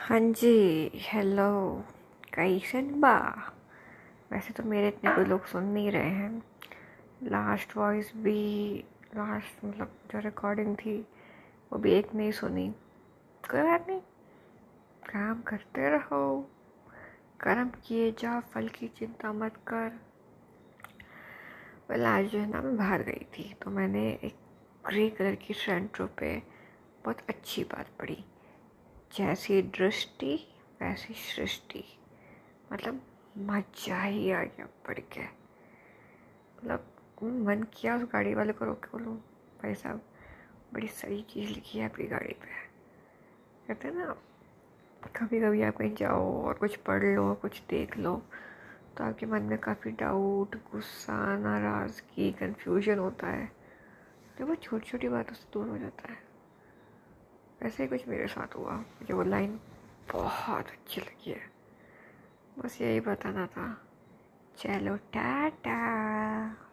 हाँ जी हेलो कैसन बा वैसे तो मेरे इतने कोई लोग सुन नहीं रहे हैं। लास्ट वॉइस भी लास्ट मतलब जो रिकॉर्डिंग थी, वो भी एक नहीं सुनी। कोई बात नहीं, काम करते रहो। कर्म किए जा फल की चिंता मत कर। वेल आज जो है ना, मैं बाहर गई थी तो मैंने एक ग्रे कलर की ट्रेंट्रो पे बहुत अच्छी बात पढ़ी। जैसी दृष्टि, वैसी सृष्टि। मतलब मज़ा ही आ गया पढ़ के। मतलब मन किया उस गाड़ी वाले को रोक के बोलूँ, भाई साहब, बड़ी सही चीज़ लिखी है आपकी गाड़ी पे। कहते हैं ना कभी कभी आप कहीं जाओ और कुछ पढ़ लो, कुछ देख लो तो आपके मन में काफ़ी डाउट गुस्सा, नाराज़गी कन्फ्यूज़न होता है। तो वो छोटी छोटी बातों से दूर हो जाता है। ऐसे ही कुछ मेरे साथ हुआ। मुझे वो लाइन बहुत अच्छी लगी है। बस यही बताना था। चलो टाटा।